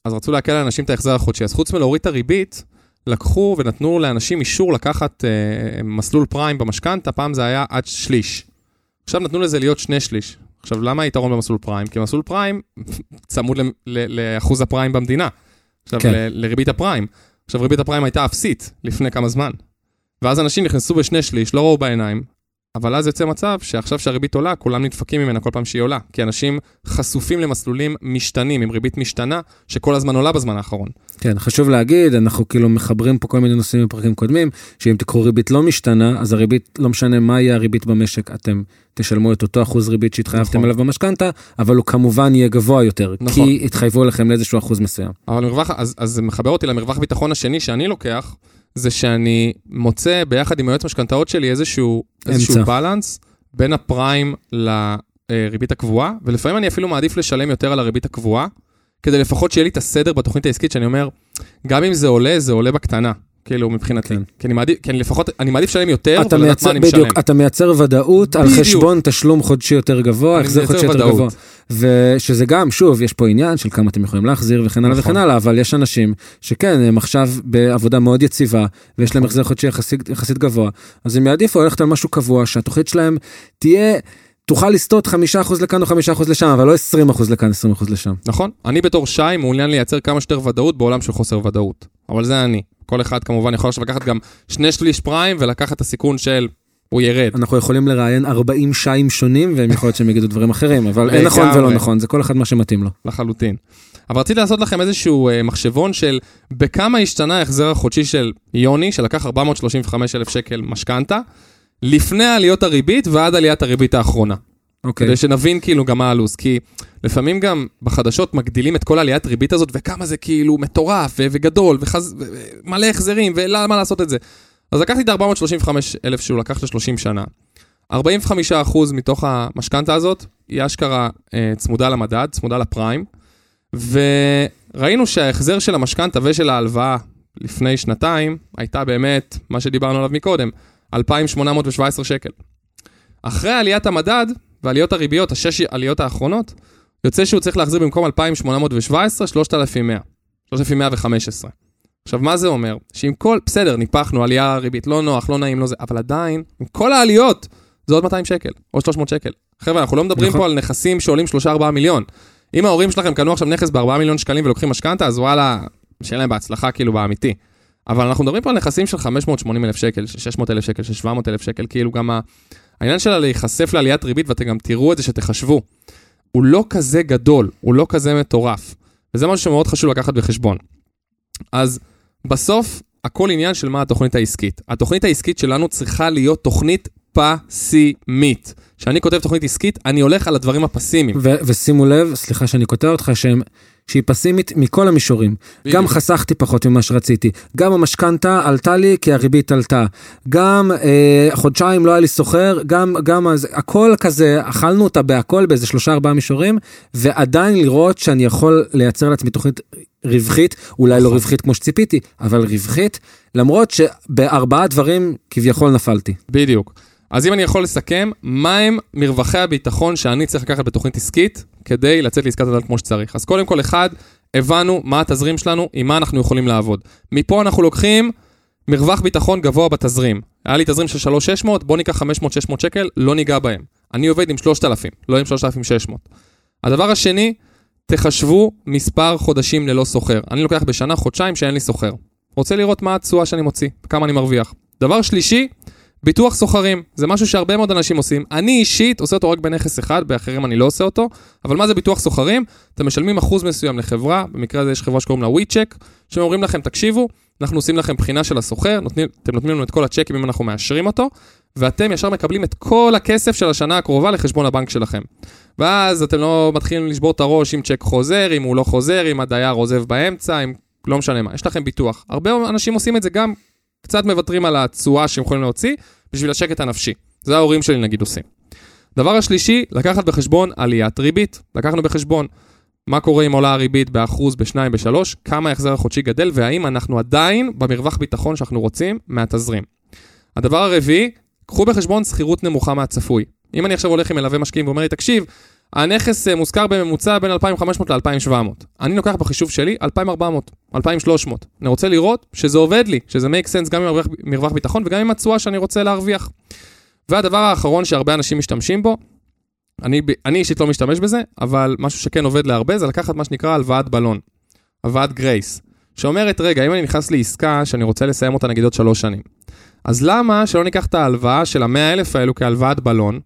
[SPEAKER 1] אז רצו להקל על אנשים את ההחזר החודשי. אז חוץ מלהוריד את הריבית, לקחו ונתנו לאנשים אישור לקחת אה, מסלול פריים במשכנתה, פעם זה היה עד שליש. עכשיו נתנו לזה להיות שני שליש. עכשיו, למה היתרון במסלול פריים? כי מסלול פריים צמוד ל- ל- לאחוז הפריים במדינה. עכשיו,
[SPEAKER 2] כן.
[SPEAKER 1] ל- לריבית הפריים. עכשיו, ריבית הפריים הייתה אפסית לפני כמה זמן. ואז אנשים נכנסו בשני שליש, לא ראו בעיניים, אבל אז יוצא מצב שעכשיו שהריבית עולה, כולם נדפקים ממנה כל פעם שהיא עולה. כי אנשים חשופים למסלולים משתנים, עם ריבית משתנה, שכל הזמן עולה בזמן האחרון.
[SPEAKER 2] כן, חשוב להגיד, אנחנו כאילו מחברים פה כל מיני נושאים בפרקים קודמים, שאם תקחו ריבית לא משתנה, אז הריבית, לא משנה מה יהיה הריבית במשק, אתם תשלמו את אותו אחוז ריבית שהתחייבתם
[SPEAKER 1] נכון.
[SPEAKER 2] עליו במשכנתה, אבל הוא כמובן יהיה גבוה יותר,
[SPEAKER 1] נכון.
[SPEAKER 2] כי התחייבו לכם לאיזשהו אחוז מסוים.
[SPEAKER 1] אבל מרווח, אז, אז זה מחבר אותי למרווח ביטחון השני שאני לוקח, זה שאני מוצא ביחד עם היועץ משכנתאות שלי איזשהו, איזשהו. בלנס בין הפריים לריבית הקבועה, ולפעמים אני אפילו מעדיף לשלם יותר על הריבית הקבועה, כדי לפחות שיהיה לי את הסדר בתוכנית העסקית, שאני אומר, גם אם זה עולה, זה עולה בקטנה, כאילו מבחינתי.
[SPEAKER 2] כן.
[SPEAKER 1] כי אני מעדיף, כי אני לפחות, אני מעדיף לשלם יותר, ולדעת
[SPEAKER 2] מייצר,
[SPEAKER 1] מה אני משלם.
[SPEAKER 2] בדיוק, אתה מייצר ודאות על
[SPEAKER 1] בדיוק.
[SPEAKER 2] חשבון תשלום חודשי יותר גבוה, החזר חודשי יותר
[SPEAKER 1] ודאות.
[SPEAKER 2] גבוה. ושזה גם, שוב, יש פה עניין של כמה אתם יכולים להחזיר וכן הלאה
[SPEAKER 1] נכון.
[SPEAKER 2] וכן הלאה, אבל יש אנשים שכן, הם עכשיו בעבודה מאוד יציבה, ויש להם. החזר חודשי יחסית, יחסית גבוה, אז הם יעדיפו ללכת על משהו קבוע, שהתוכנית שלהם תהיה, תוכל לסטות 5% לכאן או 5% לשם, אבל לא 20% לכאן, 20% לשם.
[SPEAKER 1] נכון. אני בתור שי מעוניין לייצר כמה שיותר ודאות בעולם של חוסר ודאות. אבל זה אני. כל אחד כמובן יכול עכשיו לקחת גם שני שליש פריים ולקחת את הסיכון של הוא ירד.
[SPEAKER 2] אנחנו יכולים לראיין 40 שיים שונים, והם יכול להיות שהם יגידו דברים אחרים, אבל אין נכון ולא. נכון, זה כל אחד מה שמתאים לו.
[SPEAKER 1] לחלוטין. אבל רציתי לעשות לכם איזשהו אה, מחשבון של בכמה השתנה ההחזר החודשי של יוני, שלקח 435 אלף שקל משכנתה, לפני עליות הריבית ועד עליית הריבית האחרונה.
[SPEAKER 2] אוקיי.
[SPEAKER 1] כדי שנבין כאילו גם מה הלו"ז, כי לפעמים גם בחדשות מגדילים את כל עליית ריבית הזאת, וכמה זה כאילו מטורף ו- וגדול. ומלא החזרים, ולמה לעשות את זה. אז לקחתי את ה-435 אלף שהוא לקח ל-30 שנה. 45% מתוך המשכנתה הזאת היא אשכרה אה, צמודה למדד, צמודה לפריים, וראינו שההחזר של המשכנתה ושל ההלוואה לפני שנתיים הייתה באמת, מה שדיברנו עליו מקודם, 2,817 שקל. אחרי עליית המדד ועליות הריביות, השש עליות האחרונות, יוצא שהוא צריך להחזיר במקום 2,817, 3,100. 3,115. עכשיו, מה זה אומר? שעם כל, בסדר, ניפחנו, עלייה ריבית, לא נוח, לא נעים, לא זה, אבל עדיין, עם כל העליות, זה עוד 200 שקל, או 300 שקל. חבר'ה, אנחנו לא מדברים
[SPEAKER 2] נכון.
[SPEAKER 1] פה על נכסים שעולים 3-4 מיליון. אם ההורים שלכם קנו עכשיו נכס ב-4 מיליון שקלים ולוקחים משכנתה, אז וואלה, שיהיה להם בהצלחה, כאילו, באמיתי. אבל אנחנו מדברים פה על נכסים של 580 אלף שקל, של 600 אלף שקל, של 700 אלף שקל, כאילו גם ה... העניין שלה להיחשף לעליית ריבית, ואתם גם תראו את זה שתחשבו, הוא לא כזה גדול, הוא לא כזה מטורף. וזה משהו שמאוד חשוב לקחת בחשבון. אז בסוף, הכל עניין של מה התוכנית העסקית. התוכנית העסקית שלנו צריכה להיות תוכנית פסימית. כשאני כותב תוכנית עסקית, אני הולך על הדברים הפסימיים.
[SPEAKER 2] ושימו לב, סליחה שאני קוטע אותך, שהם, שהיא פסימית מכל המישורים.
[SPEAKER 1] בדיוק.
[SPEAKER 2] גם חסכתי פחות ממה שרציתי, גם המשכנתה עלתה לי כי הריבית עלתה, גם אה, חודשיים לא היה לי סוחר, גם, גם אז, הכל כזה, אכלנו אותה בהכל באיזה שלושה ארבעה מישורים, ועדיין לראות שאני יכול לייצר לעצמי תוכנית רווחית, אולי לא
[SPEAKER 1] נכון.
[SPEAKER 2] רווחית כמו שציפיתי, אבל רווחית, למרות שבארבעה דברים כביכול נפלתי.
[SPEAKER 1] בדיוק. אז אם אני יכול לסכם, מהם מרווחי הביטחון שאני צריך לקחת בתוכנית עסקית כדי לצאת לעסקת נדל"ן כמו שצריך. אז קודם כל, אחד, הבנו מה התזרים שלנו, עם מה אנחנו יכולים לעבוד. מפה אנחנו לוקחים מרווח ביטחון גבוה בתזרים. היה לי תזרים של 3,600, בוא ניקח 500-600 שקל, לא ניגע בהם. אני עובד עם 3,000, לא עם 3,600. הדבר השני, תחשבו מספר חודשים ללא סוחר. אני לוקח בשנה חודשיים שאין לי סוחר. רוצה לראות מה התשואה שאני מוציא, כמה אני מרוויח. דבר שלישי, ביטוח סוחרים. זה משהו שהרבה מאוד אנשים עושים. אני אישית עושה אותו רק בנכס אחד, באחרים אני לא עושה אותו. אבל מה זה ביטוח סוחרים? אתם משלמים אחוז מסוים לחברה, במקרה הזה יש חברה שקוראים לה WeCheck, שאומרים לכם, תקשיבו, אנחנו עושים לכם בחינה של הסוחר, אתם נותנים לנו את כל הצ'קים אם אנחנו מאשרים אותו, ואתם ישר מקבלים את כל הכסף של השנה הקרובה לחשבון הבנק שלכם. ואז אתם לא מתחילים לשבור את הראש אם צ'ק חוזר, אם הוא לא חוזר, אם הדייר עוזב באמצע, אם לא משנה מה, יש לכם ביטוח. הרבה אנשים עושים את זה גם, קצת מוותרים על התשואה שהם יכולים להוציא, בשביל השקט הנפשי. זה ההורים שלי נגיד עושים. דבר השלישי, לקחת בחשבון עליית ריבית. לקחנו בחשבון מה קורה אם עולה הריבית באחוז, בשניים, בשלוש, כמה ההחזר החודשי גדל, והאם אנחנו עדיין במרווח ביטחון שאנחנו רוצים מהתזרים. הדבר הרביעי, קחו בחשבון שכירות נמוכה מהצפוי. אם אני עכשיו הולך עם מלווה משקיעים ואומר לי, תקשיב, הנכס אה, מושכר בממוצע בין 2,500 ל-2,700. אני לוקח בחישוב שלי 2,400, 2,300. אני רוצה לראות שזה עובד לי, שזה make sense גם עם מרווח ביטחון וגם עם התשואה שאני רוצה להרוויח. והדבר האחרון שהרבה אנשים משתמשים בו, אני, אני אישית לא משתמש בזה, אבל משהו שכן עובד להרבה זה לקחת מה שנקרא הלוואת בלון, הלוואת גרייס, שאומרת, רגע, אם אני נכנס לעסקה שאני רוצה לסיים אותה נגיד עוד שלוש שנים, אז למה שלא ניקח את ההלוואה של המאה אלף האלו כהלוואת בלון,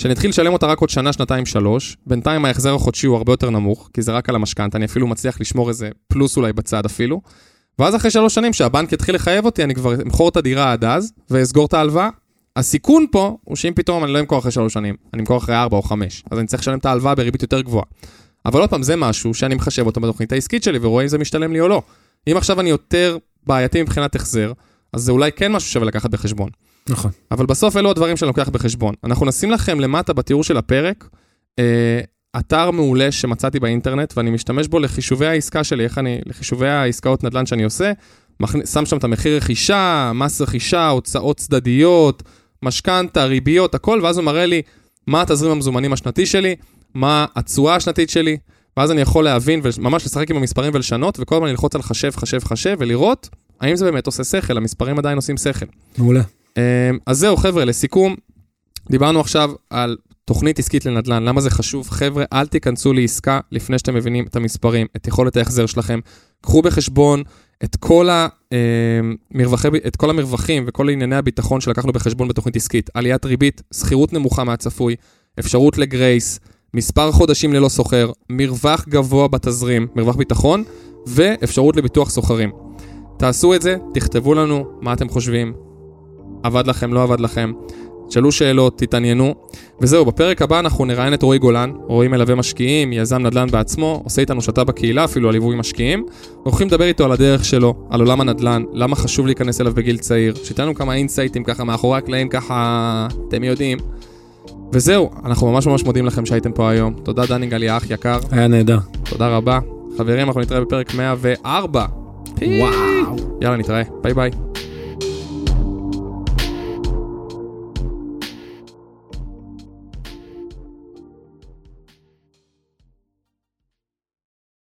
[SPEAKER 1] שאני אתחיל לשלם אותה רק עוד שנה, שנתיים, שלוש, בינתיים ההחזר החודשי הוא הרבה יותר נמוך, כי זה רק על המשכנתה, אני אפילו מצליח לשמור איזה פלוס אולי בצד אפילו, ואז אחרי שלוש שנים שהבנק יתחיל לחייב אותי, אני כבר אמכור את הדירה עד אז, ואסגור את ההלוואה. הסיכון פה הוא שאם פתאום אני לא אמכור אחרי שלוש שנים, אני אמכור אחרי ארבע או חמש, אז אני צריך לשלם את ההלוואה בריבית יותר גבוהה. אבל עוד פעם, זה משהו שאני מחשב אותו בתוכנית העסקית שלי ורואה אם זה משתלם לי או לא. אם עכשיו אני יותר בעייתי מבחינת החזר, אז זה אולי כן משהו שווה לקחת בחשבון.
[SPEAKER 2] נכון.
[SPEAKER 1] אבל בסוף אלו הדברים שאני לוקח בחשבון. אנחנו נשים לכם למטה בתיאור של הפרק, אה, אתר מעולה שמצאתי באינטרנט, ואני משתמש בו לחישובי העסקה שלי, איך אני, לחישובי העסקאות נדל"ן שאני עושה, מכנ... שם שם את המחיר רכישה, מס רכישה, הוצאות צדדיות, משכנתה, ריביות, הכל, ואז הוא מראה לי מה התזרים המזומנים השנתי שלי, מה התשואה השנתית שלי, ואז אני יכול להבין וממש לשחק עם המספרים ולשנות, וכל הזמן ללחוץ על חשב, חשב, חשב, ולראות האם זה באמת עושה שכל, המספרים עדיין עושים שכל.
[SPEAKER 2] מעולה.
[SPEAKER 1] אמ, אז זהו, חבר'ה, לסיכום, דיברנו עכשיו על תוכנית עסקית לנדל"ן, למה זה חשוב? חבר'ה, אל תיכנסו לעסקה לפני שאתם מבינים את המספרים, את יכולת ההחזר שלכם. קחו בחשבון את כל, המרווחי, אמ, את כל המרווחים וכל ענייני הביטחון שלקחנו בחשבון בתוכנית עסקית. עליית ריבית, שכירות נמוכה מהצפוי, אפשרות לגרייס, מספר חודשים ללא סוחר, מרווח גבוה בתזרים, מרווח ביטחון, ואפשרות לביטוח סוחרים. תעשו את זה, תכתבו לנו מה אתם חושבים, עבד לכם, לא עבד לכם. תשאלו שאלות, תתעניינו. וזהו, בפרק הבא אנחנו נראיין את רועי גולן, רועי מלווה משקיעים, יזם נדל"ן בעצמו, עושה איתנו שתה בקהילה, אפילו על ליווי משקיעים. הולכים לדבר איתו על הדרך שלו, על עולם הנדל"ן, למה חשוב להיכנס אליו בגיל צעיר, שייתן כמה אינסייטים ככה מאחורי הקלעים, ככה אתם יודעים. וזהו, אנחנו ממש ממש מודים לכם שהייתם פה היום. תודה דני גליה, אח יקר.
[SPEAKER 2] היה נהדר.
[SPEAKER 1] תודה רבה. חברים, אנחנו נתראה בפרק 104.
[SPEAKER 2] וואו.
[SPEAKER 1] יאללה, נתראה. ביי ביי.